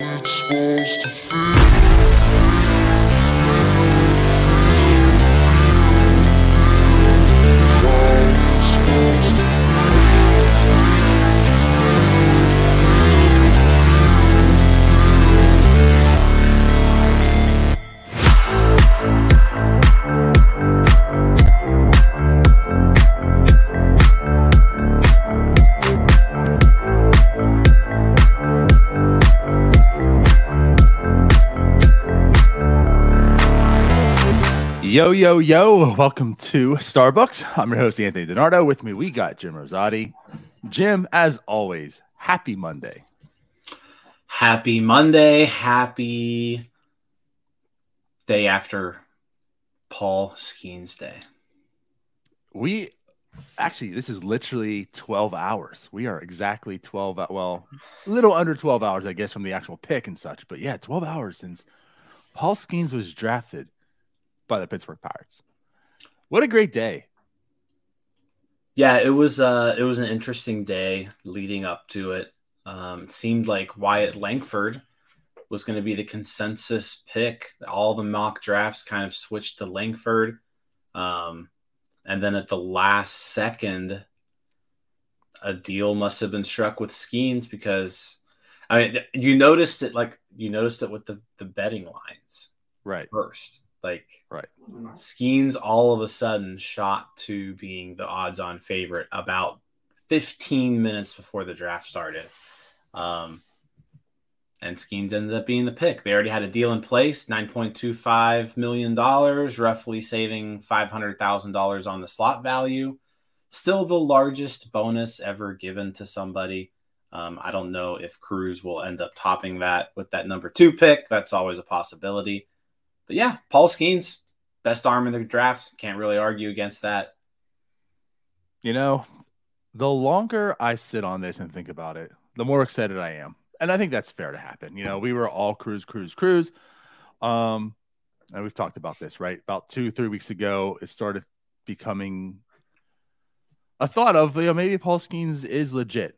Exposed Yo, yo, yo. Welcome to Starbucs. I'm your host, Anthony DiNardo. With me, we got Jim Rosati. Jim, as always, happy Monday. Happy Monday. Happy day after Paul Skenes Day. We actually, this is literally 12 hours. We are exactly 12, well, a little under 12 hours, I guess, from the actual pick and such. But yeah, 12 hours since Paul Skenes was drafted by the Pittsburgh Pirates. What a great day. Yeah, it was uh it was an interesting day leading up to it. Um, it seemed like Wyatt Langford was going to be the consensus pick. All the mock drafts kind of switched to Langford. Um, and then at the last second, a deal must have been struck with Skenes because I mean you noticed it like you noticed it with the, the betting lines right first. Like right. Skenes all of a sudden shot to being the odds on favorite about 15 minutes before the draft started. Um, and Skenes ended up being the pick. They already had a deal in place, $9.25 million, roughly saving $500,000 on the slot value. Still the largest bonus ever given to somebody. Um, I don't know if Crews will end up topping that with that number two pick. That's always a possibility. But yeah, Paul Skenes, best arm in the draft. Can't really argue against that. You know, the longer I sit on this and think about it, the more excited I am. And I think that's fair to happen. You know, we were all Crews, Crews, Crews. Um, and we've talked about this, right? About two, three weeks ago, it started becoming a thought of, you know, maybe Paul Skenes is legit.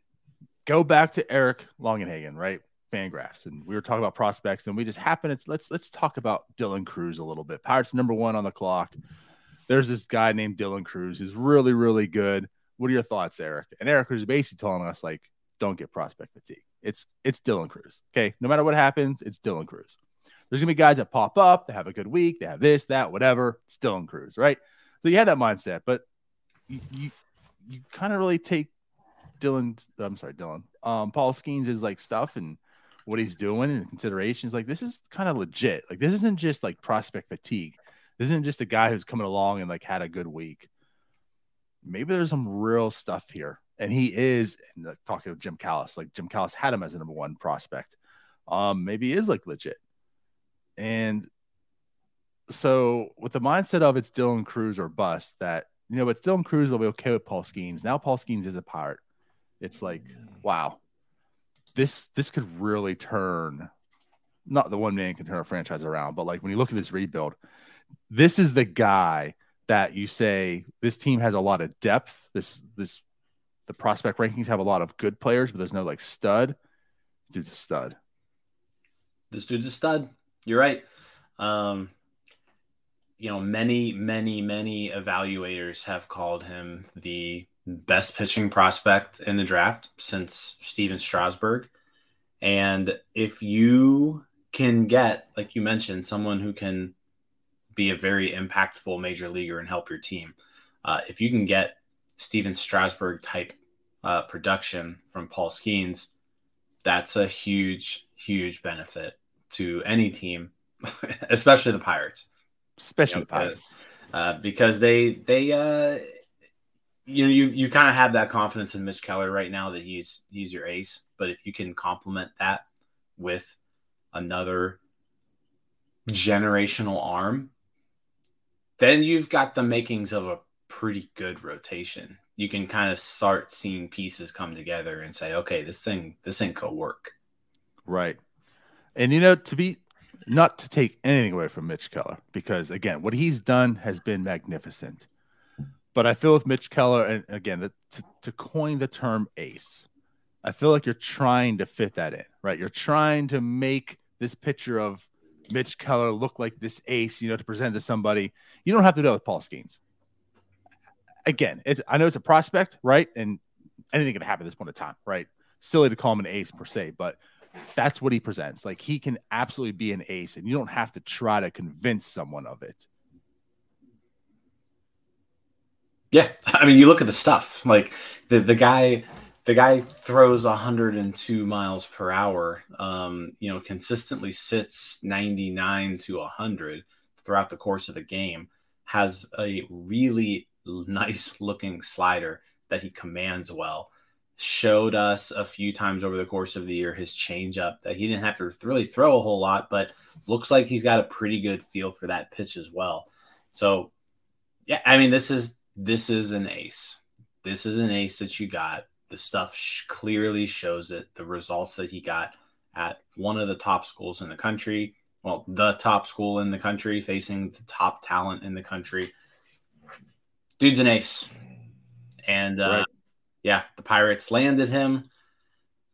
Go back to Eric Longenhagen, right? Fangraphs, and we were talking about prospects, and we just happened. To, let's let's talk about Dylan Crews a little bit. Pirates number one on the clock. There's this guy named Dylan Crews who's really really good. What are your thoughts, Eric? And Eric was basically telling us like, don't get prospect fatigue. It's it's Dylan Crews. Okay, no matter what happens, it's Dylan Crews. There's gonna be guys that pop up, they have a good week, they have this, that, whatever. It's Dylan Crews, right? So you had that mindset, but you you, you kind of really take Dylan. I'm sorry, Dylan. Um, Paul Skenes is like stuff and what he's doing and considerations. Like this is kind of legit. Like this isn't just like prospect fatigue. This isn't just a guy who's coming along and like had a good week. Maybe there's some real stuff here. And he is and, talking to Jim Callis. Like Jim Callis had him as a number one prospect. Um, maybe he is like legit. And so with the mindset of it's Dylan Crews or bust, that you know, but Dylan Crews will be okay with Paul Skenes. Now Paul Skenes is a pirate. It's like, wow, this this could really turn not the one man can turn a franchise around, but like when you look at this rebuild, this is the guy that you say this team has a lot of depth. This this the prospect rankings have a lot of good players, but there's no like stud. This dude's a stud. This dude's a stud. You're right. Um, you know, many, many, many evaluators have called him the best pitching prospect in the draft since Stephen Strasburg. And if you can get, like you mentioned, someone who can be a very impactful major leaguer and help your team, uh, if you can get Stephen Strasburg type uh, production from Paul Skenes, that's a huge, huge benefit to any team, especially the Pirates. Especially you know, the Pirates. Uh, because they, they, uh, you know, you you kind of have that confidence in Mitch Keller right now that he's he's your ace. But if you can complement that with another generational arm, then you've got the makings of a pretty good rotation. You can kind of start seeing pieces come together and say, okay, this thing this thing could work. Right. And you know, to be not to take anything away from Mitch Keller, because again, what he's done has been magnificent. But I feel with Mitch Keller, and again, the, to, to coin the term ace, I feel like you're trying to fit that in, right? You're trying to make this picture of Mitch Keller look like this ace, you know, to present to somebody. You don't have to do it with Paul Skenes. Again, I know it's a prospect, right? And anything can happen at this point in time, right? Silly to call him an ace per se, but that's what he presents. Like he can absolutely be an ace, and you don't have to try to convince someone of it. Yeah, I mean, you look at the stuff. Like the the guy, the guy throws 102 miles per hour. Um, you know, consistently sits 99 to 100 throughout the course of a game. Has a really nice looking slider that he commands well. Showed us a few times over the course of the year his changeup that he didn't have to really throw a whole lot, but looks like he's got a pretty good feel for that pitch as well. So, yeah, I mean, this is this is an ace. This is an ace that you got. The stuff sh- clearly shows it. The results that he got at one of the top schools in the country, well, the top school in the country, facing the top talent in the country. Dude's an ace. And uh, right. yeah, the Pirates landed him.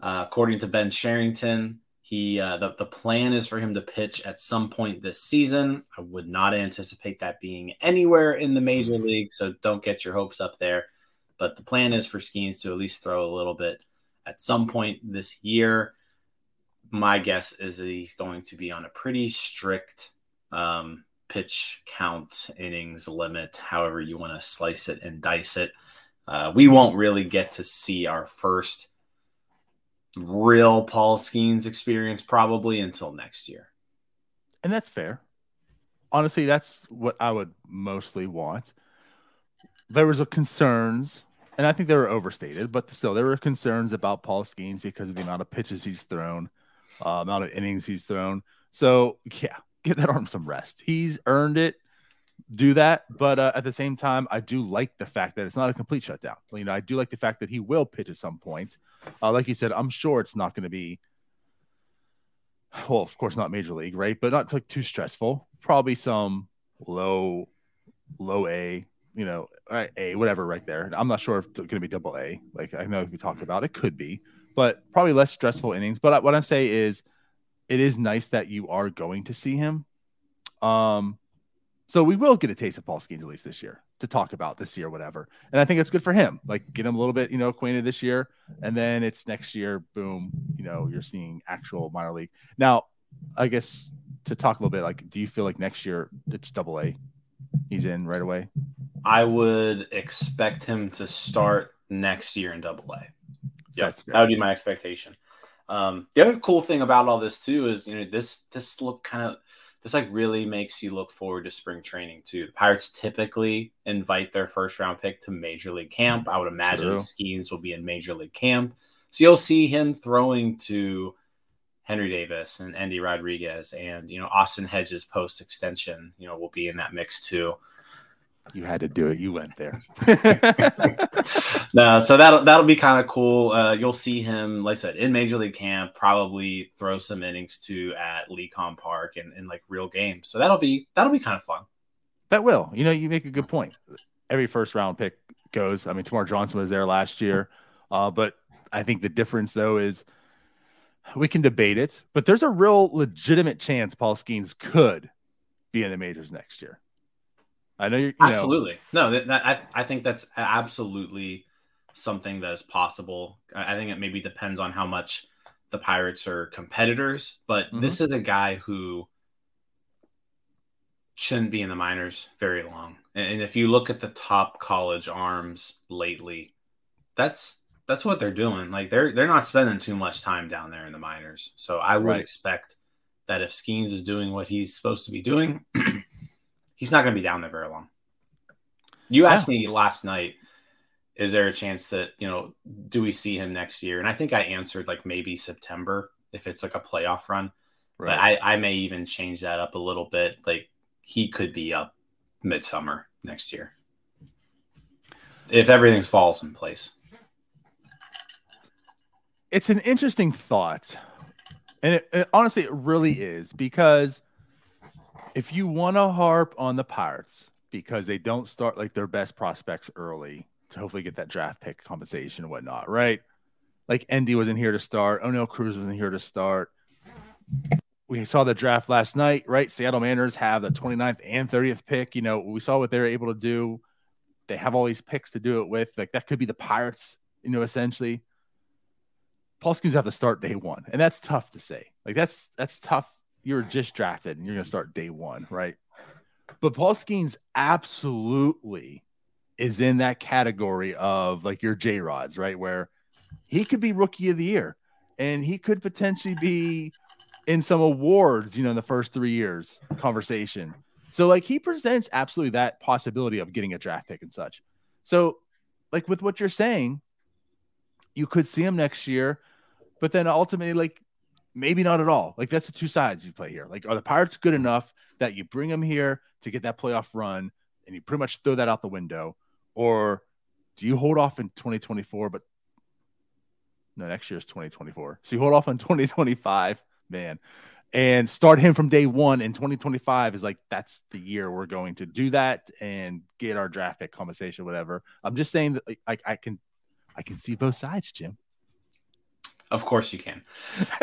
Uh, according to Ben Cherington, he uh, the, the plan is for him to pitch at some point this season. I would not anticipate that being anywhere in the major league, so don't get your hopes up there. But the plan is for Skenes to at least throw a little bit at some point this year. My guess is that he's going to be on a pretty strict um, pitch count innings limit, however you want to slice it and dice it. Uh, we won't really get to see our first real Paul Skenes experience probably until next year. And that's fair. Honestly, that's what I would mostly want. There was a concerns, and I think they were overstated, but still there were concerns about Paul Skenes because of the amount of pitches he's thrown, uh, amount of innings he's thrown. So yeah, give that arm some rest. He's earned it do that. But uh, at the same time, I do like the fact that it's not a complete shutdown. You know, I do like the fact that he will pitch at some point. Uh, like you said, I'm sure it's not going to be, well, of course, not major league, right? But not like too stressful. Probably some low, low A, you know, A, whatever, right there. I'm not sure if it's going to be double A. Like I know we talked about, it could be, but probably less stressful innings. But what I say is, it is nice that you are going to see him. Um, so we will get a taste of Paul Skenes at least this year to talk about this year, whatever. And I think it's good for him. Like get him a little bit, you know, acquainted this year, and then it's next year. Boom, you know, you're seeing actual minor league. Now, I guess to talk a little bit, like, do you feel like next year it's Double A? He's in right away. I would expect him to start next year in Double A. Yeah, that would be my expectation. Um, the other cool thing about all this too is you know this this look kind of this like really makes you look forward to spring training too. The Pirates typically invite their first round pick to Major League Camp. I would imagine True. Skenes will be in Major League Camp, so you'll see him throwing to Henry Davis and Endy Rodriguez, and you know Austin Hedges post extension. You know will be in that mix too. You had to do it. You went there. no, so that'll that'll be kind of cool. Uh, you'll see him, like I said, in Major League Camp. Probably throw some innings too at LECOM Park and in like real games. So that'll be that'll be kind of fun. That will. You know, you make a good point. Every first round pick goes. I mean, Termarr Johnson was there last year, uh, but I think the difference though is we can debate it, but there's a real legitimate chance Paul Skenes could be in the majors next year. I know you're you absolutely know. no. That, that, I I think that's absolutely something that is possible. I, think it maybe depends on how much the Pirates are competitors, but mm-hmm. this is a guy who shouldn't be in the minors very long. And if you look at the top college arms lately, that's that's what they're doing. Like they're they're not spending too much time down there in the minors. So I would right. expect that if Skenes is doing what he's supposed to be doing, he's not going to be down there very long. You asked yeah. me last night, is there a chance that, you know, do we see him next year? And I think I answered like maybe September if it's like a playoff run. Right. But I, I may even change that up a little bit. Like he could be up midsummer next year if everything falls in place. It's an interesting thought. And it, it, honestly, it really is because – if you want to harp on the Pirates because they don't start like their best prospects early to hopefully get that draft pick compensation and whatnot, right? like Endy wasn't here to start. Oneil Cruz wasn't here to start. We saw the draft last night, right? Seattle Mariners have the 29th and 30th pick. You know, we saw what they're able to do. They have all these picks to do it with. Like that could be the Pirates, you know, essentially. Paul Skenes have to start day one, and that's tough to say. Like that's that's tough. You're just drafted, and you're going to start day one, right? But Paul Skenes absolutely is in that category of like your J Rods, right? Where he could be rookie of the year, and he could potentially be in some awards, you know, in the first three years conversation. So like he presents absolutely that possibility of getting a draft pick and such. So like with what you're saying, you could see him next year but then ultimately, like maybe not at all. Like that's the two sides you play here. Like, are the Pirates good enough that you bring them here to get that playoff run and you pretty much throw that out the window? Or do you hold off in 2024? But no, next year is 2024. So you hold off on 2025, man, and start him from day one in 2025 is like that's the year we're going to do that and get our draft pick conversation, whatever. I'm just saying that like I can I can see both sides, Jim. Of course you can.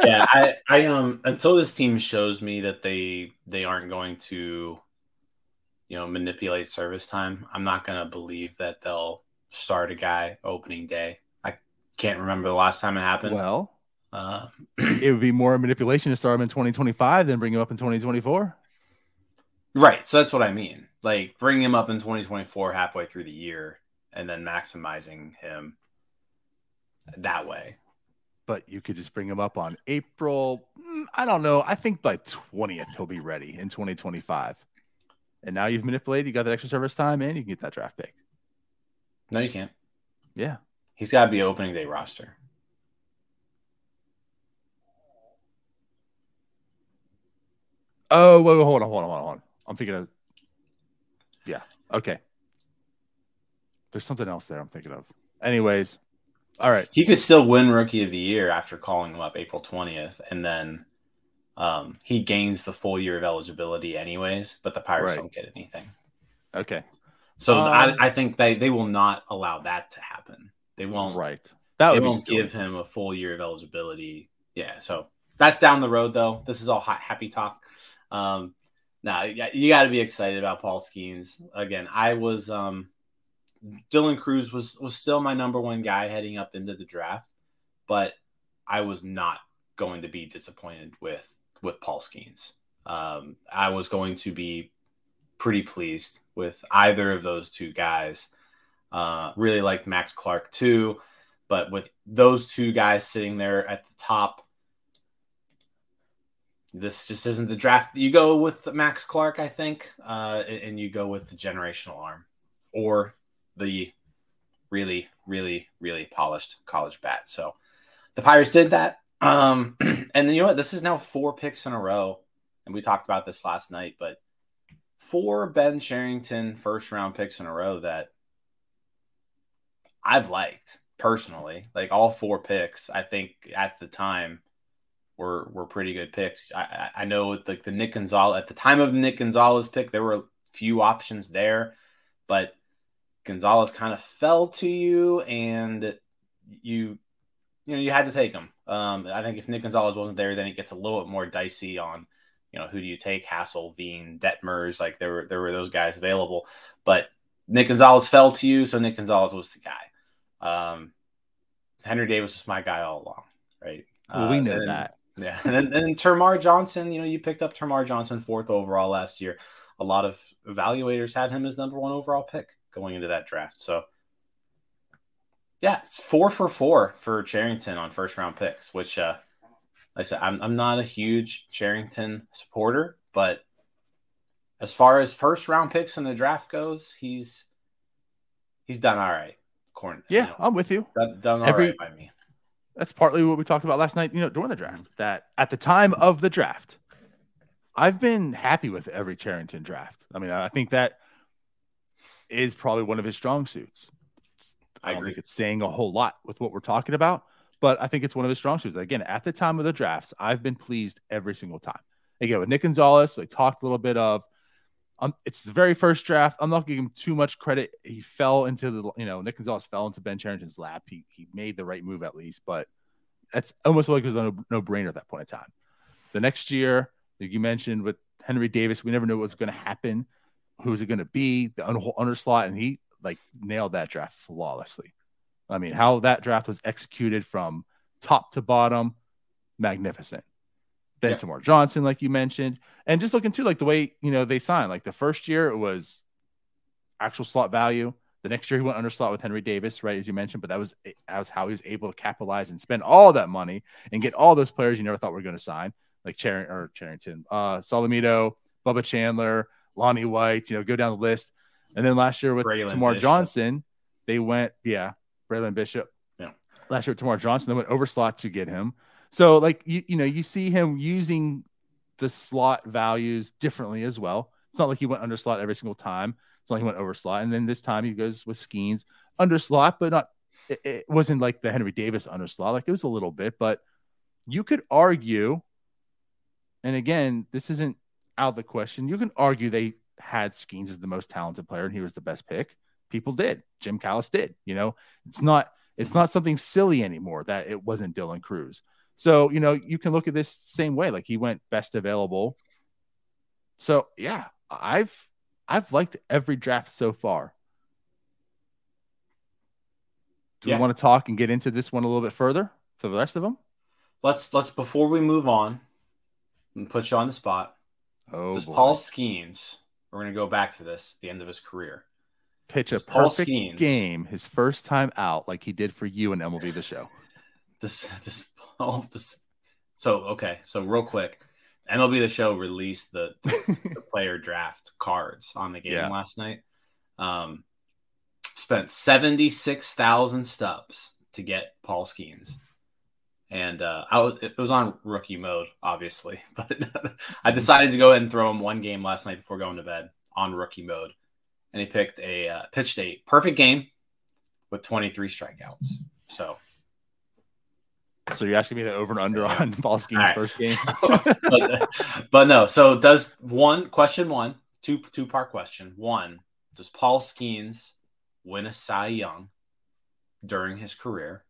Yeah, I, I um until this team shows me that they they aren't going to, you know, manipulate service time, I'm not gonna believe that they'll start a guy opening day. I can't remember the last time it happened. Well, uh, it would be more manipulation to start him in 2025 than bring him up in 2024. Right. So that's what I mean. Like bring him up in 2024 halfway through the year and then maximizing him that way but you could just bring him up on April. Mm, I don't know. I think by 20th he'll be ready in 2025. And now you've manipulated, you got that extra service time, and you can get that draft pick. No, you can't. Yeah. He's got to be opening day roster. Oh, wait, wait, hold on, hold on, hold on. I'm thinking of. Yeah. Okay. There's something else there I'm thinking of. Anyways, all right. He could still win Rookie of the Year after calling him up April 20th, and then um, he gains the full year of eligibility anyways, but the Pirates right. don't get anything. Okay. So um, I, I, think they, they will not allow that to happen. They won't. Right. That they won't give him a full year of eligibility. Yeah. So that's down the road, though. This is all hot, happy talk. Um, now nah, you got to be excited about Paul Skenes Again, I was um, Dylan Crews was was still my number one guy heading up into the draft, but I was not going to be disappointed with with Paul Skenes. Um, I was going to be pretty pleased with either of those two guys. Uh, really liked Max Clark too, but with those two guys sitting there at the top, this just isn't the draft. You go with Max Clark, I think, uh, and you go with the generational arm, or the really, really, really polished college bat. So the Pirates did that. Um, and then you know what? This is now four picks in a row. And we talked about this last night, but four Ben Cherington first round picks in a row that I've liked personally. Like all four picks, I think at the time were were pretty good picks. I, I know like the Nick Gonzalez at the time of Nick Gonzalez pick, there were a few options there, but Gonzalez kind of fell to you, and you you know you had to take him. Um, I think if Nick Gonzalez wasn't there, then it gets a little bit more dicey on you know who do you take, Hassell, Veen, Detmers, like there were there were those guys available, but Nick Gonzalez fell to you, so Nick Gonzalez was the guy. Um, Henry Davis was my guy all along, right? Well, we uh, know that. Yeah, and then, and then Termarr Johnson, you know, you picked up Termarr Johnson fourth overall last year. A lot of evaluators had him as number one overall pick going into that draft. So, yeah, it's four for four for Cherington on first round picks, which, uh, like I said, I'm, I'm not a huge Cherington supporter, but as far as first round picks in the draft goes, he's he's done all right. Corn, yeah, you know, I'm with you. Done, done all Every, right by me. That's partly what we talked about last night, you know, during the draft. That at the time of the draft, I've been happy with every Cherington draft. I mean, I think that is probably one of his strong suits. I, I don't think it's saying a whole lot with what we're talking about, but I think it's one of his strong suits. Again, at the time of the drafts, I've been pleased every single time. Again, with Nick Gonzalez, I talked a little bit of Um, it's the very first draft. I'm not giving him too much credit. He fell into the, you know, Nick Gonzalez fell into Ben Cherington's lap. He he made the right move at least, but that's almost like it was a no brainer at that point in time. The next year, like you mentioned with Henry Davis, we never knew what was going to happen. Who was it going to be? The under, underslot, and he like nailed that draft flawlessly. I mean, how that draft was executed from top to bottom, magnificent. Then yeah. Termarr Johnson, like you mentioned, and just looking too, like the way you know they signed. Like the first year, it was actual slot value. The next year, he went under slot with Henry Davis, right as you mentioned. But that was that was how he was able to capitalize and spend all that money and get all those players you never thought were going to sign, like Char- or Cherington, uh, Solometo, Bubba Chandler, Lonnie White. You know, go down the list. And then last year with Braylon Termarr Bishop. Johnson, they went, yeah, Braylon Bishop. Yeah. Last year with Termarr Johnson, they went over slot to get him. So like you, you know, you see him using the slot values differently as well. It's not like he went under slot every single time. It's not like he went over slot. And then this time he goes with Skenes under slot, but not it, it wasn't like the Henry Davis under slot. Like it was a little bit, but you could argue, and again, this isn't out of the question. You can argue they had Skenes as the most talented player and he was the best pick. People did. Jim Callis did. You know, it's not it's not something silly anymore that it wasn't Dylan Crews. So, you know, you can look at this same way. Like he went best available. So yeah, I've I've liked every draft so far. Do yeah. we want to talk and get into this one a little bit further for the rest of them? Let's let's before we move on and put you on the spot. Oh, does boy. Paul Skenes? We're going to go back to this. The end of his career. Pitch does a perfect Skenes, game his first time out, like he did for you and MLB the Show. This this Oh, this, so okay. So real quick, MLB the Show released the, the player draft cards on the game yeah. last night. Um, spent seventy six thousand stubs to get Paul Skenes, and uh, I was it was on rookie mode, obviously, but I decided to go ahead and throw him one game last night before going to bed on rookie mode, and he picked a uh, pitched a perfect game with twenty three strikeouts. So so you're asking me the over and under on Paul Skenes' right. first game? but, but, no. So does one question one two two part question one does Paul Skenes win a Cy Young during his career?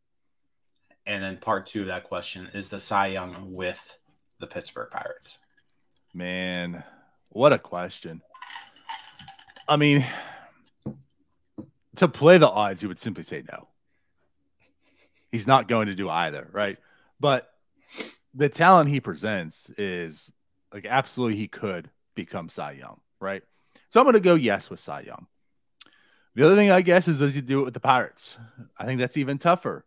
And then part two of that question is the Cy Young with the Pittsburgh Pirates. Man, what a question. I mean, to play the odds, you would simply say no he's not going to do either, right? But the talent he presents is like absolutely he could become Cy Young, right? So I'm going to go yes with Cy Young. The other thing I guess is does he do it with the Pirates? I think that's even tougher.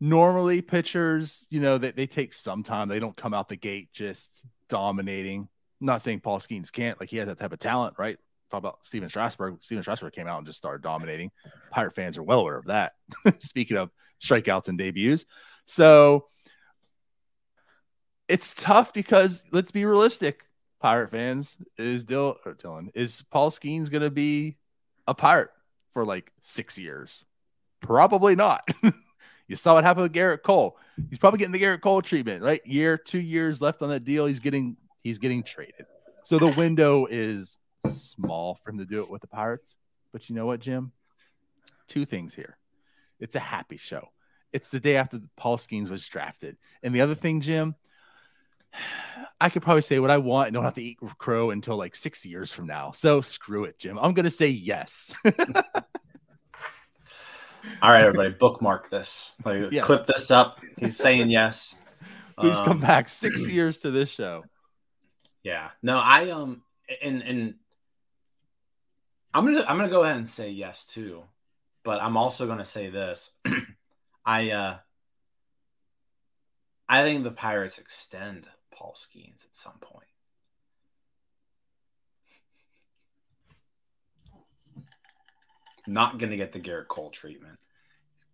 Normally, pitchers, you know, they, they take some time. They don't come out the gate just dominating. Not saying Paul Skenes can't, like he has that type of talent, right? talk about Stephen Strasburg. Stephen Strasburg came out and just started dominating. Pirate fans are well aware of that. Speaking of strikeouts and debuts. So it's tough because let's be realistic, Pirate fans. Is Dill or Dylan, is Paul Skenes gonna be a pirate for like six years? Probably not. you saw what happened with Gerrit Cole. He's probably getting the Gerrit Cole treatment, right? Year, two years left on that deal. He's getting he's getting traded. So the window is small for him to do it with the Pirates. But you know what, Jim? Two things here. It's a happy show. It's the day after Paul Skenes was drafted. And the other thing, Jim, I could probably say what I want and don't have to eat crow until like six years from now. So screw it, Jim. I'm going to say yes. All right, everybody, bookmark this. Like, yes. Clip this up. He's saying yes. Please um, come back six years to this show. Yeah. No, I um and and I'm gonna I'm gonna go ahead and say yes too, but I'm also gonna say this. I uh I think the Pirates extend Paul Skenes at some point. Not gonna get the Gerrit Cole treatment.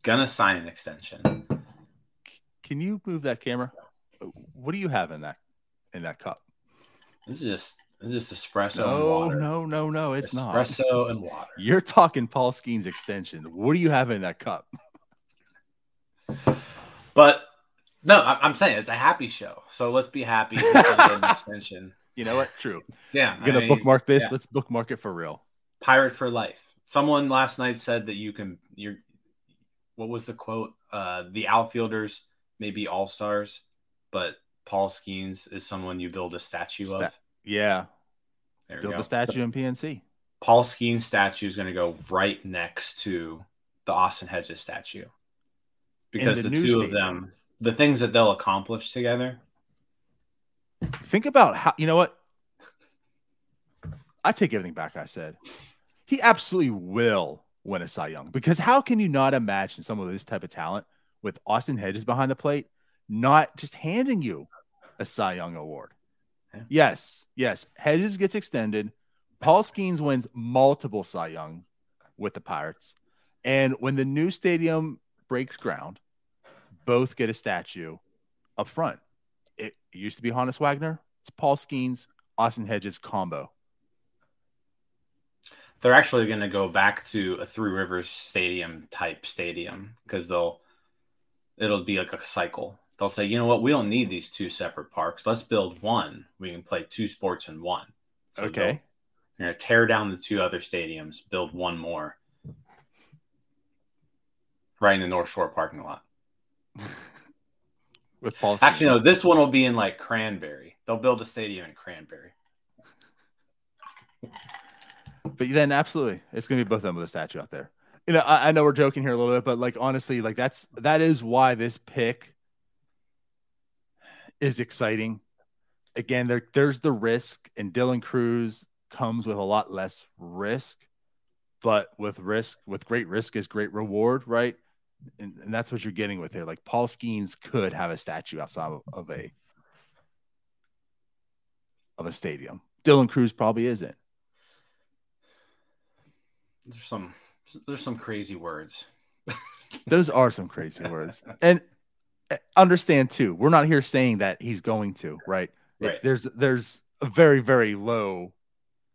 Gonna sign an extension. Can you move that camera? What do you have in that in that cup? This is just this is just espresso no, and water. No, no, no, it's espresso not. Espresso and water. You're talking Paul Skenes' extension. What do you have in that cup? But no, I'm saying it's a happy show. So let's be happy. extension. You know what? True. Yeah. I'm gonna I mean, bookmark this. yeah. Let's bookmark it for real. Pirate for life. Someone last night said that you can you're what was the quote? Uh the outfielders may be all stars, but Paul Skenes is someone you build a statue Sta- of. Yeah. There Build the statue in PNC. Paul Skenes statue is going to go right next to the Austin Hedges statue because the the, two of them, the things that they'll accomplish together. Think about how you know what? I take everything back I said. He absolutely will win a Cy Young because how can you not imagine some of this type of talent with Austin Hedges behind the plate not just handing you a Cy Young award? Yeah. Yes, yes. Hedges gets extended. Paul Skenes wins multiple Cy Young with the Pirates. And when the new stadium breaks ground, both get a statue up front. It used to be Honus Wagner. It's Paul Skenes, Austin Hedges combo. They're actually going to go back to a Three Rivers Stadium type stadium because they'll it'll be like a cycle. They'll say, you know what, we don't need these two separate parks. Let's build one. We can play two sports in one. So Okay. They're going to tear down the two other stadiums, build one more right in the North Shore parking lot. With Paul Actually, no, this one will be in like Cranberry. They'll build a stadium in Cranberry. But then absolutely, it's gonna be both of them with a statue out there. You know, I, I know we're joking here a little bit, but like honestly, like that's that is why this pick is exciting. Again, there there's the risk, and Dylan Crews comes with a lot less risk, but with risk, with great risk is great reward, right? And, and that's what you're getting with here. Like Paul Skenes could have a statue outside of, of a of a stadium. Dylan Crews probably isn't. There's some there's some crazy words. Those are some crazy words. And uh, understand too, we're not here saying that he's going to, right? Right. there's there's a very very low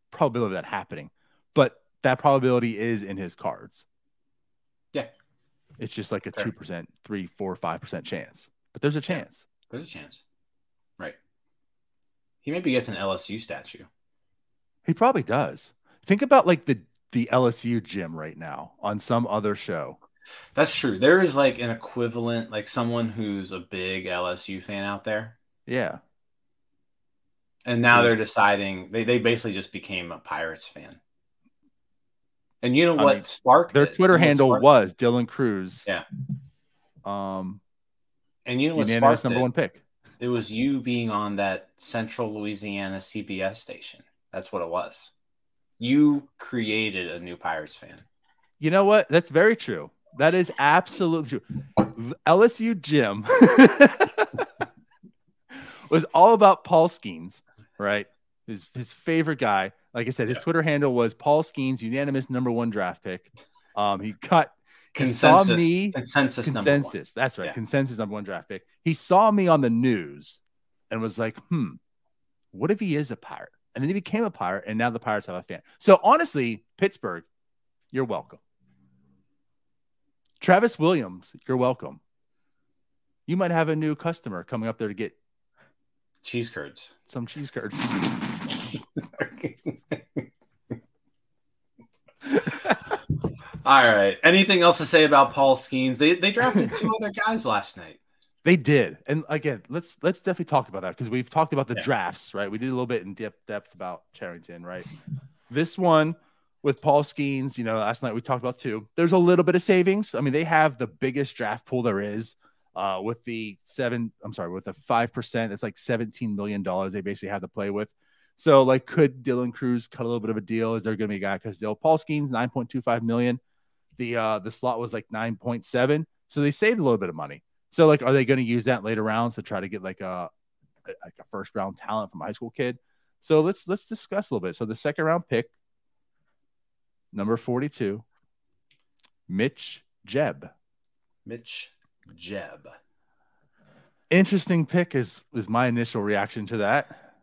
probability of that happening, but that probability is in his cards. Yeah. It's just like a two percent, three, four, five percent chance, but there's a chance. There's a chance. Right. He maybe gets an LSU statue. He probably does. Think about like the the LSU gym right now on some other show. That's true. There is like an equivalent, like someone who's a big LSU fan out there. Yeah. And now Yeah. they're deciding they, they basically just became a Pirates fan. And you know I what mean, sparked Their it? Twitter You know handle was Dylan Crews. Yeah. Um, and you know what sparked number it? one pick. It was you being on that Central Louisiana CBS station. That's what it was. You created a new Pirates fan. You know what? That's very true. That is absolutely true. LSU Jim was all about Paul Skenes, right? His his favorite guy. Like I said, his Yeah. Twitter handle was Paul Skenes, unanimous number one draft pick. Um, he cut he saw Consensus. me consensus. number consensus. That's right. Yeah. Consensus number one draft pick. He saw me on the news and was like, hmm, what if he is a pirate? And then he became a pirate, and now the Pirates have a fan. So honestly, Pittsburgh, you're welcome. Travis Williams, you're welcome. You might have a new customer coming up there to get Cheese curds. some cheese curds. All right. Anything else to say about Paul Skenes? They they drafted two other guys last night. They did, and again, let's let's definitely talk about that because we've talked about the Yeah. drafts, right? We did a little bit in depth depth about Cherington, right? This one with Paul Skenes, you know, last night we talked about too. There's a little bit of savings. I mean, they have the biggest draft pool there is, uh, with the seven. I'm sorry, with the five percent. It's like 17 million dollars they basically have to play with. So, like, could Dylan Crews cut a little bit of a deal? Is there going to be a guy? Because Dill Paul Skenes 9.25 million. The uh the slot was like 9.7, so they saved a little bit of money. So like, are they going to use that later rounds to try to get like a like a first round talent from a high school kid? So let's let's discuss a little bit. So the second round pick, number forty two, Mitch Jebb. Mitch Jebb. Interesting pick is is my initial reaction to that.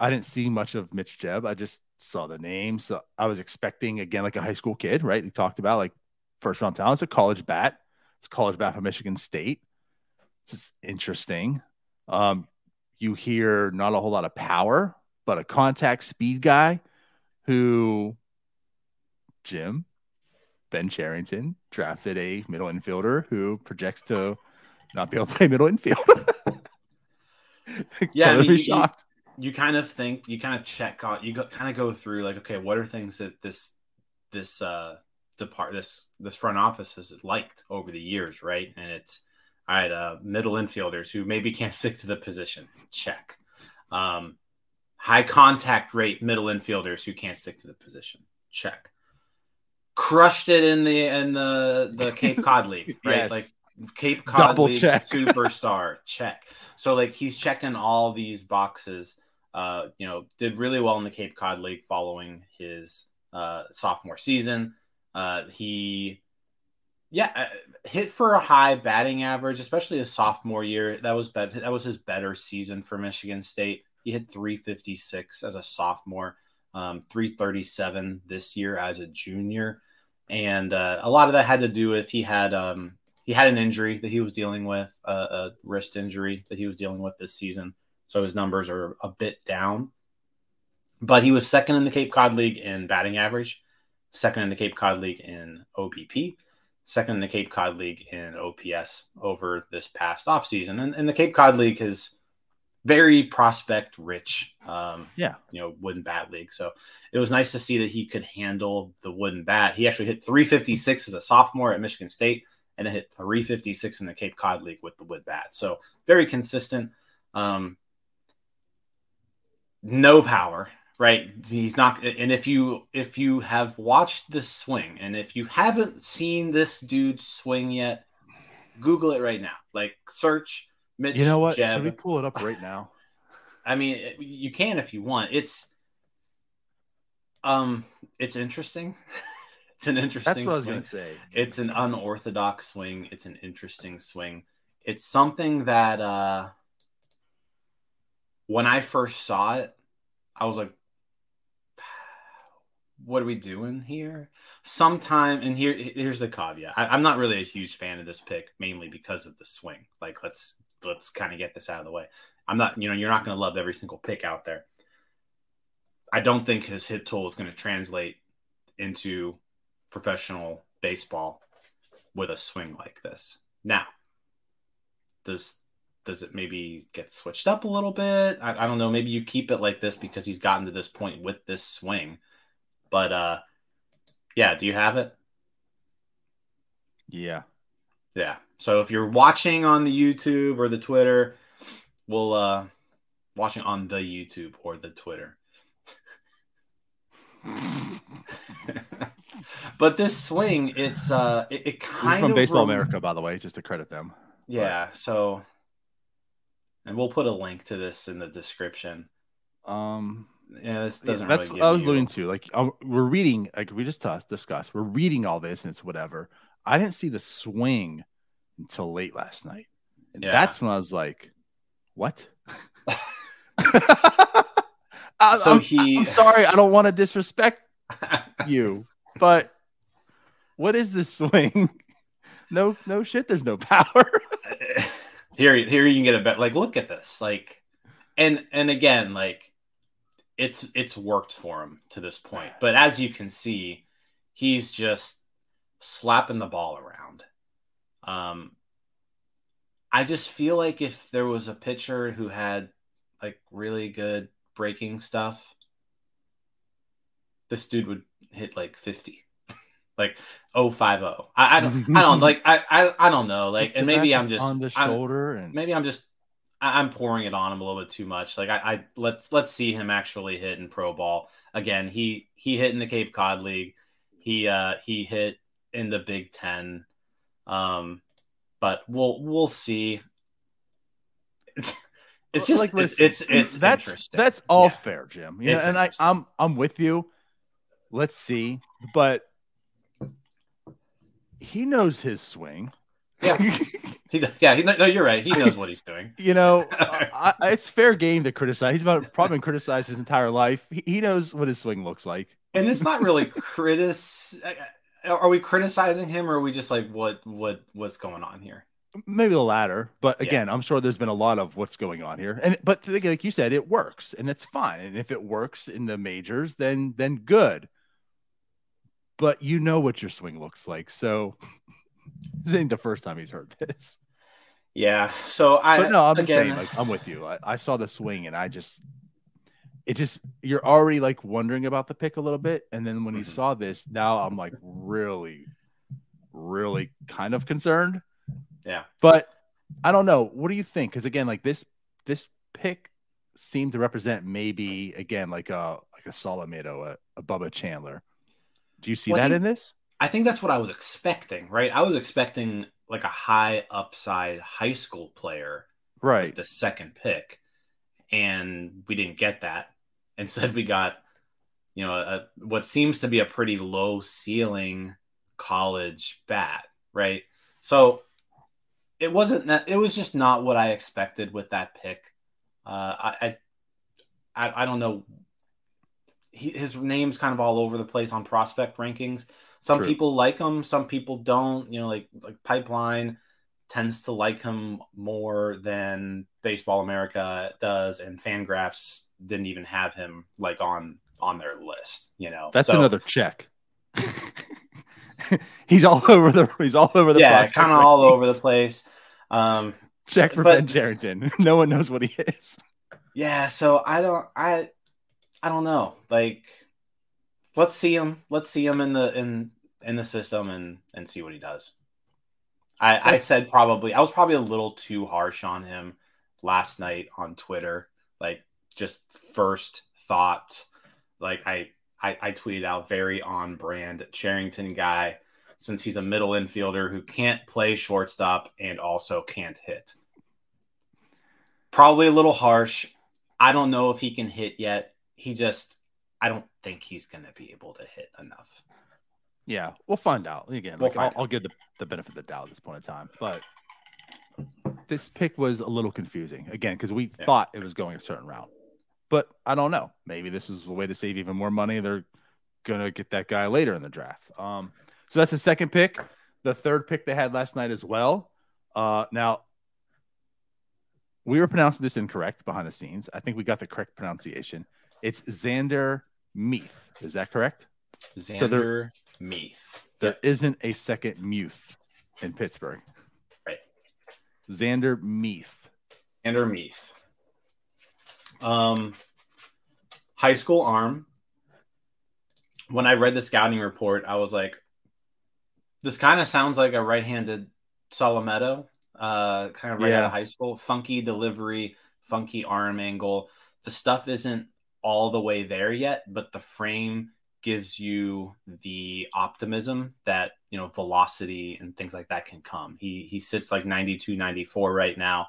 I didn't see much of Mitch Jebb. I just saw the name, so I was expecting again like a high school kid, right? We talked about like first round talent. It's a college bat. College from Michigan State. It's just interesting. Um, you hear not a whole lot of power but a contact speed guy who Jim Ben Cherington drafted a middle infielder who projects to not be able to play middle infield. yeah, I mean, be you, shocked. You, you kind of think you kind of check out you go, kind of go through like okay, what are things that this this uh depart this this front office has liked over the years, right? And it's all right, uh, middle infielders who maybe can't stick to the position. Check. Um, high contact rate middle infielders who can't stick to the position. Check. Crushed it in the in the the Cape Cod League, right? Yes. Like Cape Cod Double League check. superstar. check. So like he's checking all these boxes. Uh, you know, did really well in the Cape Cod League following his uh, sophomore season. Uh, he, yeah, uh, hit for a high batting average, especially his sophomore year. That was that was his better season for Michigan State. He hit 356 as a sophomore, um, 337 this year as a junior, and uh, a lot of that had to do with he had um, he had an injury that he was dealing with, uh, a wrist injury that he was dealing with this season. So his numbers are a bit down. But he was second in the Cape Cod League in batting average, second in the Cape Cod League in OBP, second in the Cape Cod League in OPS over this past offseason. And, and the Cape Cod League is very prospect rich. Um, Yeah. You know, wooden bat league. So it was nice to see that he could handle the wooden bat. He actually hit 356 as a sophomore at Michigan State and then hit 356 in the Cape Cod League with the wood bat. So very consistent. Um, no power, right? He's not. And if you if you have watched this swing, and if you haven't seen this dude swing yet, Google it right now. Like search Mitch. You know what? Jebb. Should we pull it up right now? I mean, you can if you want. It's um, it's interesting. it's an interesting. That's what I was gonna say. It's an unorthodox swing. It's an interesting swing. It's something that uh when I first saw it, I was like, what are we doing here? Sometime, and here here's the caveat. I, I'm not really a huge fan of this pick, mainly because of the swing. Like let's let's kind of get this out of the way. I'm not, you know, you're not gonna love every single pick out there. I don't think his hit tool is going to translate into professional baseball with a swing like this. Now, does does it maybe get switched up a little bit? I, I don't know. Maybe you keep it like this because he's gotten to this point with this swing. But uh yeah, do you have it? Yeah. Yeah. So if you're watching on the YouTube or the Twitter, we'll uh watching on the YouTube or the Twitter. but this swing, it's uh it, it kind from of Baseball rem- America, by the way, just to credit them. Yeah, so and we'll put a link to this in the description. Um, Yeah, this doesn't that's really what I was alluding to. Like, um, we're reading, like we just t- discussed, we're reading all this and it's whatever. I didn't see the swing until late last night, and Yeah. that's when I was like, "What?" I, So I'm, he- I'm sorry, I don't want to disrespect you, but what is this swing? No, no shit. There's no power. here here you can get a bet like look at this like and and again like it's it's worked for him to this point. But as you can see he's just slapping the ball around. Um i just feel like if there was a pitcher who had like really good breaking stuff this dude would hit like 50 like 050 I, I don't i don't like I, I i don't know. Like and maybe i'm just on the I'm- shoulder and maybe I'm just I'm pouring it on him a little bit too much. Like I, I let's let's see him actually hit in pro ball again. He he hit in the Cape Cod League. He uh he hit in the Big Ten. Um, but we'll we'll see. It's, it's just Like, listen, it's it's that's interesting. that's all Yeah. fair, Jim. It's and I. I'm I'm with you. Let's see, but he knows his swing. Yeah. He, yeah, he, no, you're right. He knows what he's doing. you know, I, I, it's fair game to criticize. He's about, probably been criticized his entire life. He, he knows what his swing looks like. and it's not really critic. Are we criticizing him, or are we just like what what what's going on here? maybe the latter, but again, yeah. I'm sure there's been a lot of what's going on here. And but like you said, it works and it's fine. And if it works in the majors, then then good. But you know what your swing looks like, so this ain't the first time he's heard this. Yeah. So I. But no, I'm again, saying like I'm with you. I, I saw the swing and I just it just you're already like wondering about the pick a little bit, and then when mm-hmm. you saw this, now I'm like really, really kind of concerned. Yeah, but I don't know. What do you think? Because again, like this this pick seemed to represent maybe again like a like a Solometo, a, a Bubba Chandler. Do you see well, that think, in this? I think that's what I was expecting. Right, I was expecting like a high upside high school player, right? The second pick, and we didn't get that. Instead, we got, you know, a, what seems to be a pretty low ceiling college bat, right? So it wasn't that it was just not what I expected with that pick. Uh, I, I, I don't know. He, his name's kind of all over the place on prospect rankings. Some True. people like him, some people don't. You know, like like Pipeline tends to like him more than Baseball America does, and Fangraphs didn't even have him like on on their list. You know, that's so, another check. he's all over the he's all over the yeah, kind of all over the place. Um, check for but, Ben Cherington. no one knows what he is. Yeah, so I don't I I don't know. Like, let's see him. Let's see him in the in in the system and and see what he does. I, I said probably I was probably a little too harsh on him last night on Twitter. Like just first thought. Like I, I, I tweeted out very on brand Cherington guy since he's a middle infielder who can't play shortstop and also can't hit. Probably a little harsh. I don't know if he can hit yet. He just, I don't think he's going to be able to hit enough. Yeah, we'll find out. Again, we'll like, I'll, I'll, give the, the benefit of the doubt at this point in time. But this pick was a little confusing again because we yeah. thought it was going a certain route. But I don't know. Maybe this is a way to save even more money. They're gonna get that guy later in the draft. Um, so that's the second pick. The third pick they had last night as well. Uh, now we were pronouncing this incorrect behind the scenes. I think we got the correct pronunciation. It's Zander Mueth. Is that correct? Zander so there, Mueth. There not a second Muth in Pittsburgh. Right. Zander Mueth. Zander Mueth. Um, high school arm. When I read the scouting report, I was like, this kind of sounds like a right handed Solometo, uh, kind of right yeah. out of high school. Funky delivery, funky arm angle. The stuff isn't all the way there yet, but the frame gives you the optimism that you know velocity and things like that can come he he sits like 92 94 right now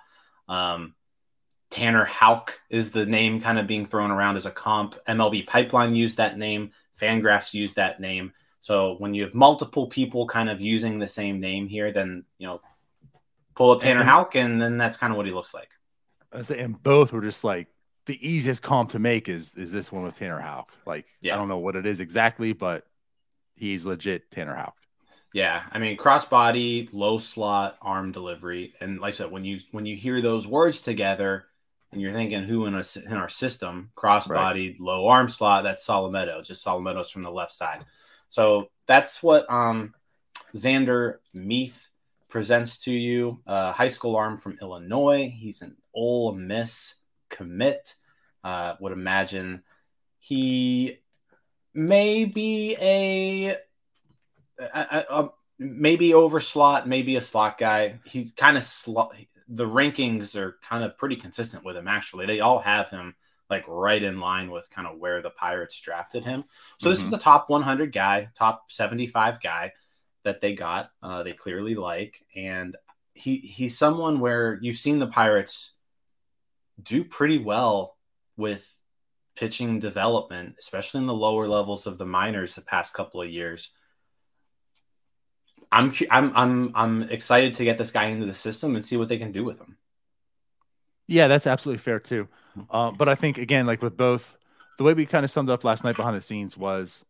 um Tanner Houck is the name kind of being thrown around as a comp. MLB Pipeline used that name. Fangraphs used that name. So when you have multiple people kind of using the same name here, then you know, pull up Tanner and, Houck, and then that's kind of what he looks like. I say, and both were just like the easiest comp to make is is this one with Tanner Houck. Like, yeah. I don't know what it is exactly, but he's legit Tanner Houck. Yeah, I mean crossbody, low slot, arm delivery, and like I said, when you when you hear those words together, and you're thinking who in, us in our system, cross-bodied, right. low arm slot, that's Solometo, just Solometo's from the left side. So that's what um, Zander Mueth presents to you. Uh, high school arm from Illinois. He's an Ole Miss commit. Uh, would imagine he may be a, a, a, maybe over slot, maybe a slot guy. He's kind of slot the rankings are kind of pretty consistent with him. Actually, they all have him like right in line with kind of where the Pirates drafted him. So mm-hmm. this is the top 100 guy, top 75 guy that they got. Uh, they clearly like, and he he's someone where you've seen the Pirates do pretty well with pitching development, especially in the lower levels of the minors the past couple of years. I'm I'm I'm I'm excited to get this guy into the system and see what they can do with him. Yeah, that's absolutely fair too. Uh, but I think again, like with both, the way we kind of summed up last night behind the scenes was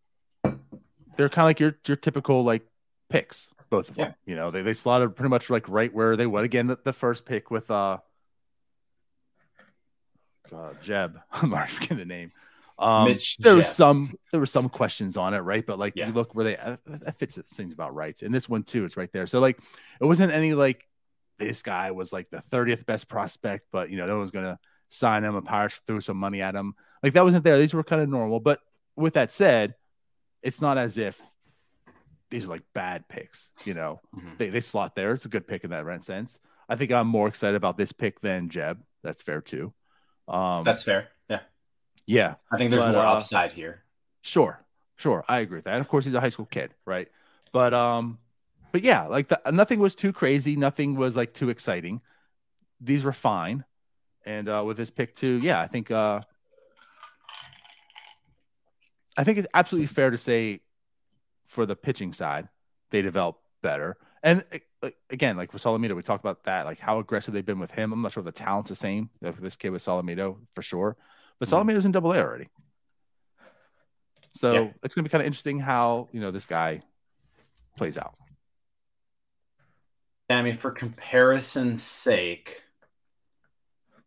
they're kind of like your your typical like picks. both of them. You know, they, they slotted pretty much like right where they would. Again, the, the first pick with uh, uh Jebb. I'm not forgetting the name. Um, Mitch there Jebb. was some there were some questions on it, right? But like yeah. you look where they uh, that fits it seems about right. And this one too, it's right there. So like it wasn't any like this guy was like the 30th best prospect, but you know, no one's gonna sign him. A Pirates threw some money at him. Like that wasn't there. These were kind of normal. But with that said, it's not as if these are like bad picks. You know, mm-hmm. they they slot there. It's a good pick in that sense. I think I'm more excited about this pick than Jebb. That's fair too. Um, That's fair. Yeah. Yeah. I think there's but, more uh, upside here. Sure. Sure. I agree with that. And of course, he's a high school kid, right? But um, but yeah, like the, nothing was too crazy. Nothing was like too exciting. These were fine. And uh, with this pick too, yeah, I think uh, I think it's absolutely fair to say for the pitching side, they develop better. And again, like with Solometo, we talked about that, like how aggressive they've been with him. I'm not sure if the talent's the same for this kid with Solometo for sure, but mm-hmm. Solometo's in Double A already. So yeah. it's going to be kind of interesting how you know this guy plays out. I mean, for comparison's sake,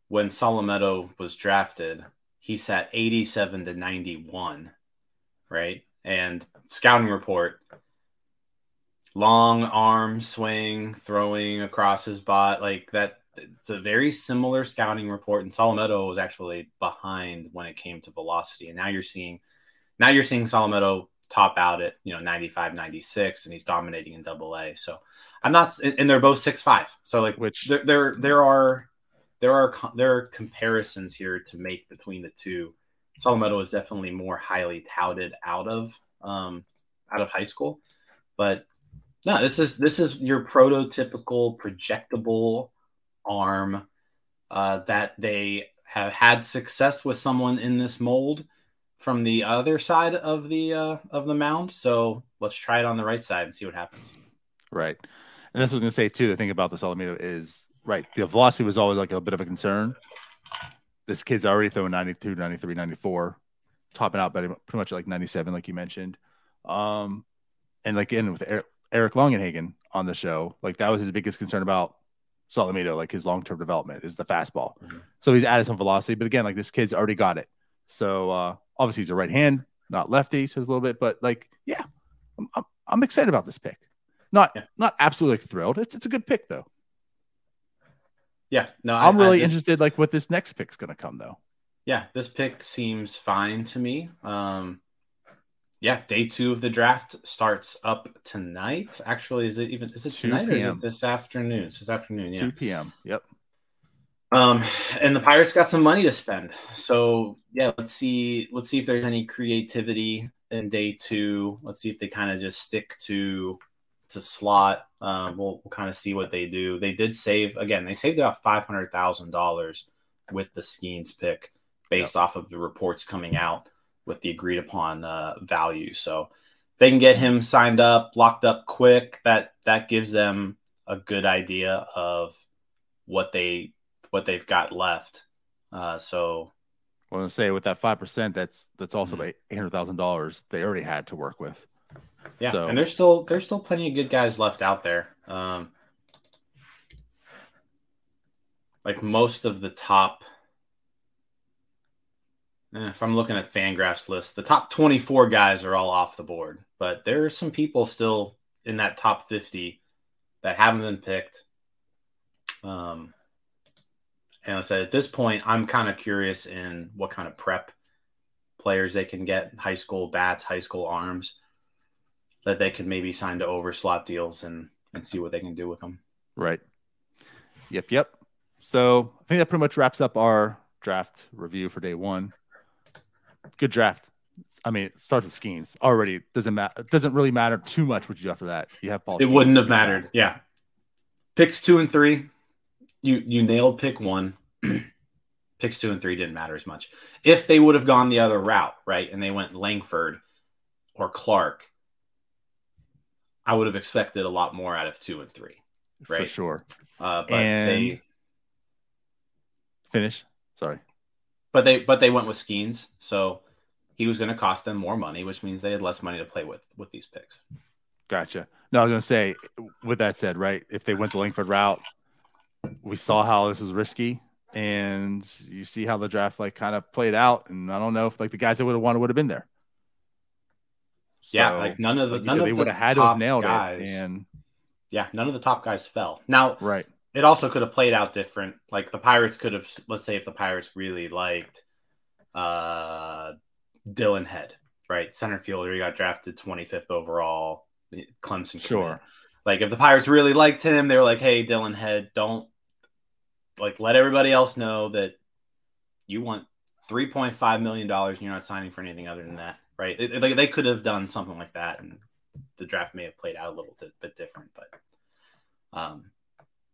when Solometo was drafted, he sat 87 to 91 right? And scouting report, long arm swing, throwing across his bot, like that. It's a very similar scouting report, and Solometo was actually behind when it came to velocity. And now you're seeing, now you're seeing Solometo top out at you know 95 96 and he's dominating in double a so i'm not and they're both six five so like which there, there there are there are there are comparisons here to make between the two Solometo is definitely more highly touted out of um, out of high school, but no, this is this is your prototypical projectable arm uh, that they have had success with someone in this mold from the other side of the uh, of the mound. So let's try it on the right side and see what happens. Right, and that's what I was going to say too. The thing about the Solometo is right. The velocity was always like a bit of a concern this kid's already throwing 92, 93, 94, topping out pretty much like 97, like you mentioned. Um, and like in with Eric, Eric Longenhagen on the show, like that was his biggest concern about Solometo, like his long term development is the fastball. Mm-hmm. So he's added some velocity, but again, like this kid's already got it. So uh, obviously he's a right hand, not lefty, so it's a little bit, but like, yeah, I'm, I'm, I'm excited about this pick. Not yeah. not absolutely like, thrilled. It's it's a good pick though. Yeah, no, I'm I, really I just, interested, like what this next pick's going to come though. Yeah, this pick seems fine to me. Um, yeah, day two of the draft starts up tonight. Actually, is it even is it tonight or is it this afternoon? It's this afternoon. Yeah, two p.m. Yep. Um, and the Pirates got some money to spend. So yeah, let's see. Let's see if there's any creativity in day two. Let's see if they kind of just stick to to slot. Um, we'll, we'll kind of see what they do. They did save again. They saved about five hundred thousand dollars with the Skenes pick, based yep. off of the reports coming out with the agreed upon uh, value. So they can get him signed up, locked up quick. That that gives them a good idea of what they what they've got left. Uh, so I want to say with that five percent, that's that's also mm-hmm. eight hundred thousand dollars they already had to work with. Yeah, so. and there's still there's still plenty of good guys left out there. Um, like most of the top, if I'm looking at Fangraphs list, the top 24 guys are all off the board, but there are some people still in that top 50 that haven't been picked. Um, and I said at this point, I'm kind of curious in what kind of prep players they can get high school bats, high school arms that they could maybe sign to over slot deals and and see what they can do with them. Right. Yep. Yep. So I think that pretty much wraps up our draft review for day one. Good draft. I mean, it starts with Skenes already. Doesn't matter. Doesn't really matter too much what you do after that. You have Paul. It Skenes wouldn't have mattered. Draft. Yeah. Picks two and three. You you nailed pick one. Picks two and three didn't matter as much. If they would have gone the other route, right, and they went Langford or Clark, I would have expected a lot more out of two and three. Right? For sure. Uh, but and... they finish. Sorry. But they but they went with Skenes, so he was going to cost them more money, which means they had less money to play with with these picks. Gotcha. No, I was gonna say. With that said, right, if they went the Langford route, we saw how this was risky, and you see how the draft like kind of played out. And I don't know if like the guys that would have wanted would have been there. yeah, like none of the like none said, of they would have had to have nailed guys. it. And yeah, none of the top guys fell. Now right, it also could have played out different. Like the Pirates could have, let's say, if the Pirates really liked uh, Dillon Head, right, center fielder, he got drafted 25th overall, Clemson. Sure. commit. Like if the Pirates really liked him, they were like, "Hey, Dillon Head, don't like let everybody else know that you want 3.5 million dollars and you're not signing for anything other than that." Right? It- it- like they could have done something like that, and the draft may have played out a little bit, bit different, but um,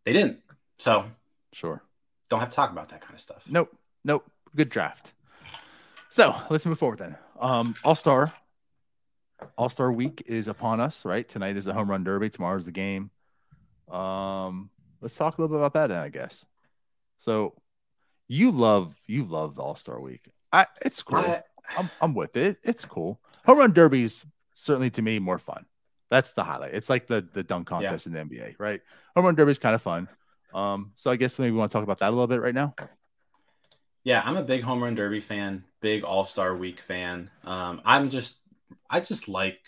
they didn't. So sure. don't have to talk about that kind of stuff. Nope. Nope. Good draft. So let's move forward then. Um, All Star. All Star Week is upon us, right? Tonight is the home run derby. Tomorrow's the game. Um, let's talk a little bit about that then, I guess. So you love you love the All Star Week. I it's cool. I- I'm I'm with it. It's cool. Home run derbies certainly to me more fun. That's the highlight. It's like the the dunk contest in the NBA, right? Home run derby is kind of fun. Um, so I guess maybe we want to talk about that a little bit right now. yeah, I'm a big home run derby fan, big All Star Week fan. Um, I'm just, I just like,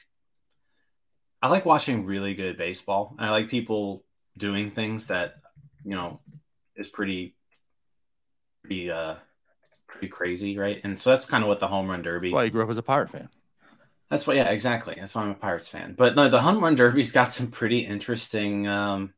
I like watching really good baseball. And I like people doing things that, you know, is pretty, pretty, uh, pretty crazy, right? And so that's kind of what the home run derby. Why you grew up as a Pirate fan. That's what, yeah, exactly. That's why I'm a Pirates fan. But no, the home run derby's got some pretty interesting, um,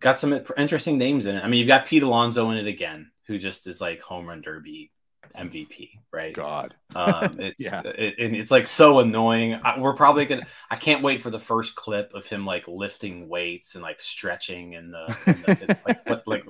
got some interesting names in it. I mean, you've got Pete Alonso in it again, who just is like home run derby MVP, right? God. Um, it's Yeah. it, and it's like so annoying. I, we're probably gonna. I can't wait for the first clip of him like lifting weights and like stretching and the, in the like, like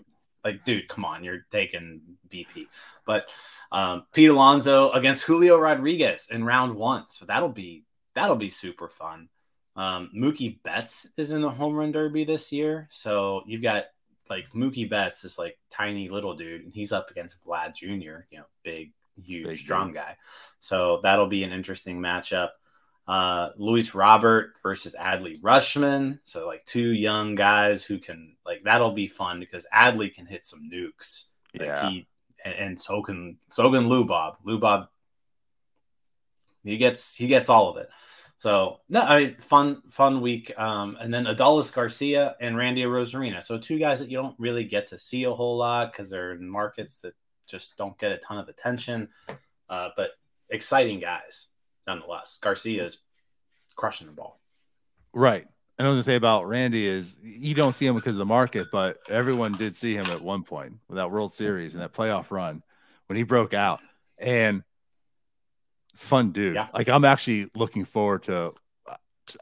like dude, come on, you're taking BP. But um, Pete Alonso against Julio Rodriguez in round one, so that'll be that'll be super fun. Um, Mookie Betts is in the home run derby this year, so you've got like Mookie Betts, this like tiny little dude, and he's up against Vlad Jr., you know, big, huge, Big strong guy. So that'll be an interesting matchup. Uh, Luis Robert versus Adley Rutschman. So like two young guys who can like that'll be fun because Adley can hit some nukes. Like Yeah. he and, and so can so can Lubob. Lubob he gets he gets all of it. So no, I mean, fun fun week. Um, and then Adolis Garcia and Randy Arozarena. So two guys that you don't really get to see a whole lot because they're in markets that just don't get a ton of attention. Uh, but exciting guys nonetheless. Garcia is crushing the ball. Right. And I was gonna say about Randy is you don't see him because of the market, but everyone did see him at one point with that World Series and that playoff run when he broke out. And fun dude. Yeah. Like I'm actually looking forward to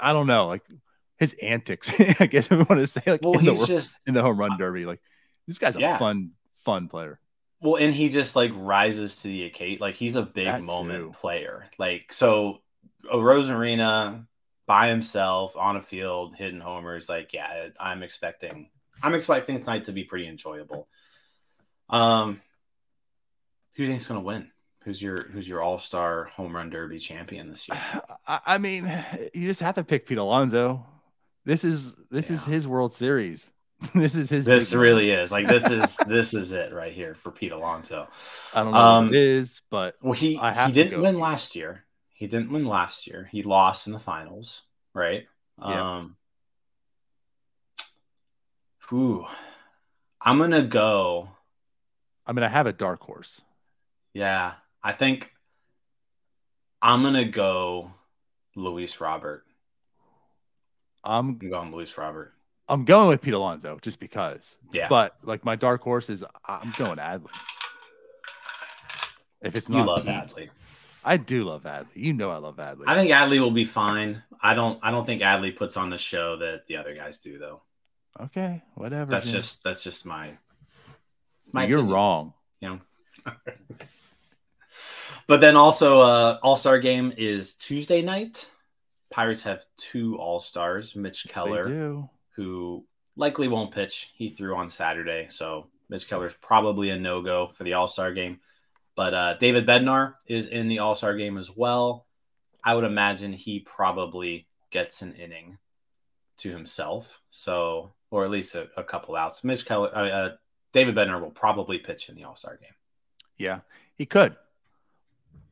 I don't know, like his antics, I guess we want to say like Well, in, the, just in the home run derby. Like this guy's a Yeah. fun, fun player. Well, and he just like rises to the occasion. Like he's a big That moment too. player. Like so, Arozarena by himself on a field hitting homers. Like yeah, I'm expecting. I'm expecting tonight to be pretty enjoyable. Um, who do you think's gonna win? Who's your Who's your All Star Home Run Derby champion this year? I, I mean, you just have to pick Pete Alonso. This is this is his World Series. this is his. This big really is like this is this is it right here for Pete Alonso. I don't know um, what it is, but Well, he I have he didn't win Pete. last year. He didn't win last year. He lost in the finals, right? Yeah. Um Ooh. I'm gonna go. I mean, I have a dark horse. Yeah, I think I'm gonna go Luis Robert. I'm I'm going Luis Robert. I'm going with Pete Alonso just because. Yeah, But like my dark horse is I'm going Adley. If it's not you love Pete- Adley. I do love Adley. You know I love Adley. I think Adley will be fine. I don't. I don't think Adley puts on the show that the other guys do, though. okay, whatever. That's just. That's just my. It's my you're opinion. wrong. you know. but then also, uh, All Star game is Tuesday night. Pirates have two All Stars. Mitch Yes, they Keller, do. Who likely won't pitch. He threw on Saturday, so Mitch Keller's probably a no go for the All Star game. But uh, David Bednar is in the All Star game as well. I would imagine he probably gets an inning to himself. So, or at least a, a couple outs. Mitch Keller, uh, uh, David Bednar will probably pitch in the All Star game. Yeah, he could.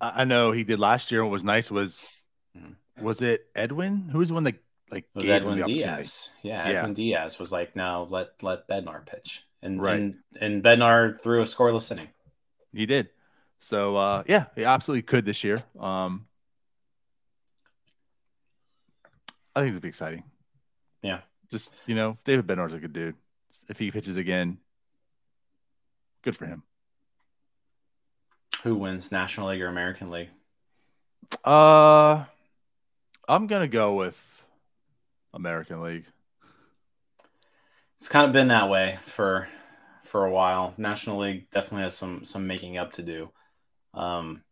I, know he did last year. What was nice was, Mhm. was it Edwin? Who was the one that like was Edwin? Diaz. Yeah, Yeah. Edwin Diaz was like, no, let let Bednar pitch, and Right. and, and Bednar threw a scoreless inning. He did. So uh, yeah, he absolutely could this year. Um, I think it'd be exciting. Yeah. Just you know, David Bednar's a good dude. If he pitches again, good for him. Who wins National League or American League? Uh, I'm gonna go with American League. It's kind of been that way for for a while. National League definitely has some some making up to do. Um,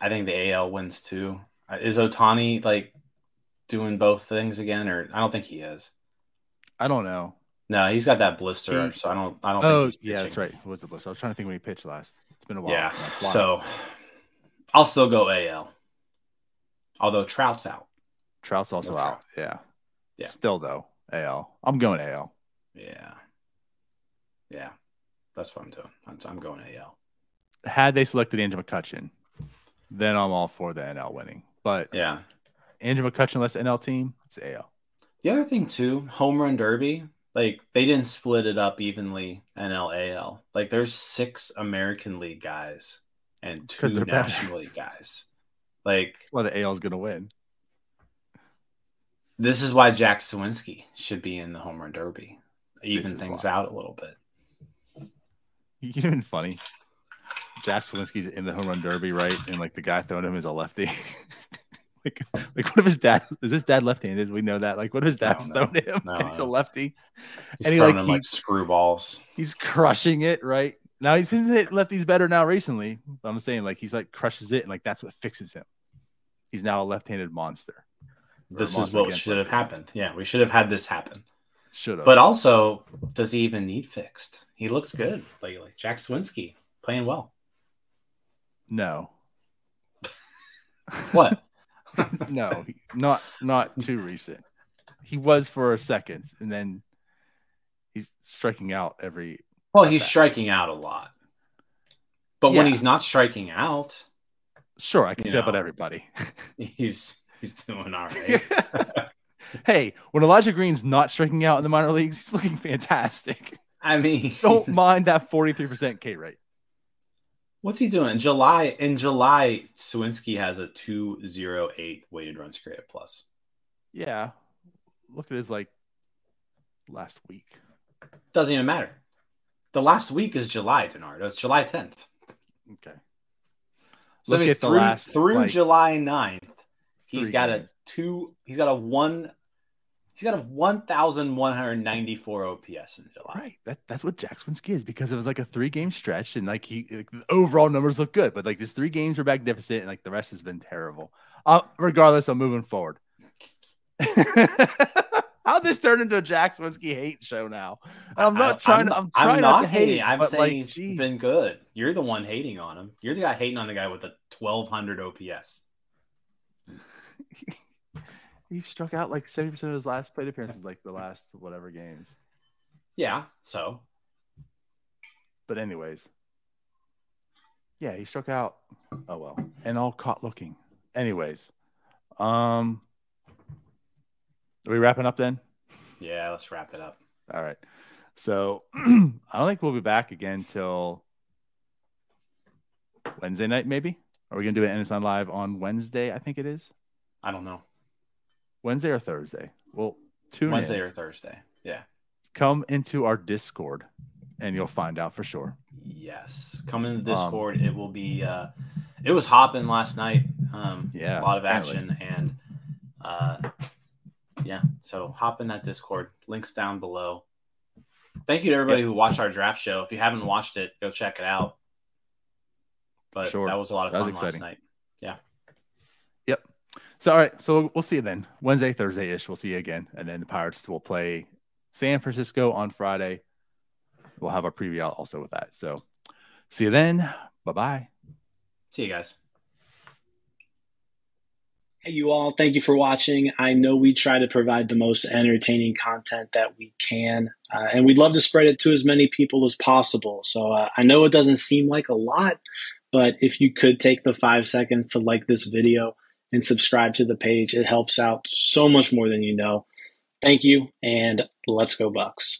I think the AL wins too. Uh, Is Ohtani like doing both things again, or I don't think he is. I don't know. No, he's got that blister, He- so I don't. I don't. Oh yeah, that's right. What was the blister? I was trying to think when he pitched last. It's been a while. Yeah. So I'll still go AL. Although Trout's out. Trout's also No out. Trout. Yeah. Yeah. Still though, AL. I'm going AL. Yeah. Yeah. That's what I'm doing. I'm, going AL. Had they selected Andrew McCutcheon, then I'm all for the NL winning. But Yeah. Andrew McCutcheon less NL team, it's AL. The other thing too, home run derby, like they didn't split it up evenly NL AL. Like there's six American League guys and two they're better. National League guys. Like Well, the AL is going to win. This is why Jack Suwinski should be in the home run derby. Even things why. out a little bit. You're what's funny. Jack Suwinski's in the home run derby, right? And like the guy throwing him is a lefty. like, like what if his dad is his dad left-handed? We know that. Like, what if his dad's throwing him? No, he's a lefty. He's And he, like, him he- like screwballs. He's crushing it, right? Now he's been hit lefties better now recently. But I'm saying like he's like crushes it and like that's what fixes him. He's now a left-handed monster. This is what should have happened. Yeah, we should have had this happen. Should have. But also, does he even need fixed? He looks good lately. Jack Suwinski playing well. no, What? no, not not too recent. He was for a second, and then he's striking out every. well, he's Okay. striking out a lot. But when he's not striking out, Sure, I can say about everybody. he's he's doing all right. hey, when Elijah Green's not striking out in the minor leagues, he's looking fantastic. I mean, Don't mind that 43% K rate. what's he doing? In July in July, Suwinski has a two zero eight weighted runs created plus. Yeah. Look at his like last week. Doesn't even matter. The last week is July, DiNardo. It's July 10th. Okay. So Look at the through, last, through like, July 9th, he's three got games. a two. He's got a one. He's got a one thousand one hundred ninety four OPS in July. Right. That, that's what Jack Suwinski is because it was like a three game stretch and like he like, the overall numbers look good, but like these three games were magnificent and like the rest has been terrible. Uh, regardless, I'm moving forward. How'd this turn into a Jack Suwinski hate show now? And I'm not I- trying. to I'm, trying not, to hate. hating. I'm but, saying like, he's geez. been good. You're the one hating on him. You're the guy hating on the guy with a twelve hundred OPS. he struck out like 70% of his last plate appearances, like the last whatever games. Yeah. So But anyways, yeah, he struck out. Oh well, and all caught looking. Anyways, um, are we wrapping up then? yeah, let's wrap it up. All right. So I don't think we'll be back again till Wednesday night. Maybe are we gonna do an Ensign live on Wednesday? I think it is I don't know. Wednesday or Thursday. Well, tune Wednesday in. or Thursday. Yeah. Come into our Discord, and you'll find out for sure. Yes. Come into the Um, Discord. it will be. uh It was hopping last night. Um, Yeah, a lot of apparently. action and uh yeah so hop in that discord links down below thank you to everybody who watched our draft show if you haven't watched it go check it out but Sure. that was a lot of That fun last night Yep. So all right, so we'll see you then Wednesday, Thursday ish. We'll see you again, and then the Pirates will play San Francisco on Friday. We'll have our preview out also with that. So see you then. Bye bye. See you guys. Hey, you all, thank you for watching. I know we try to provide the most entertaining content that we can, uh, and we'd love to spread it to as many people as possible. So uh, I know it doesn't seem like a lot, but if you could take the five seconds to like this video, and subscribe to the page. It helps out so much more than you know. Thank you, and let's go, Bucs.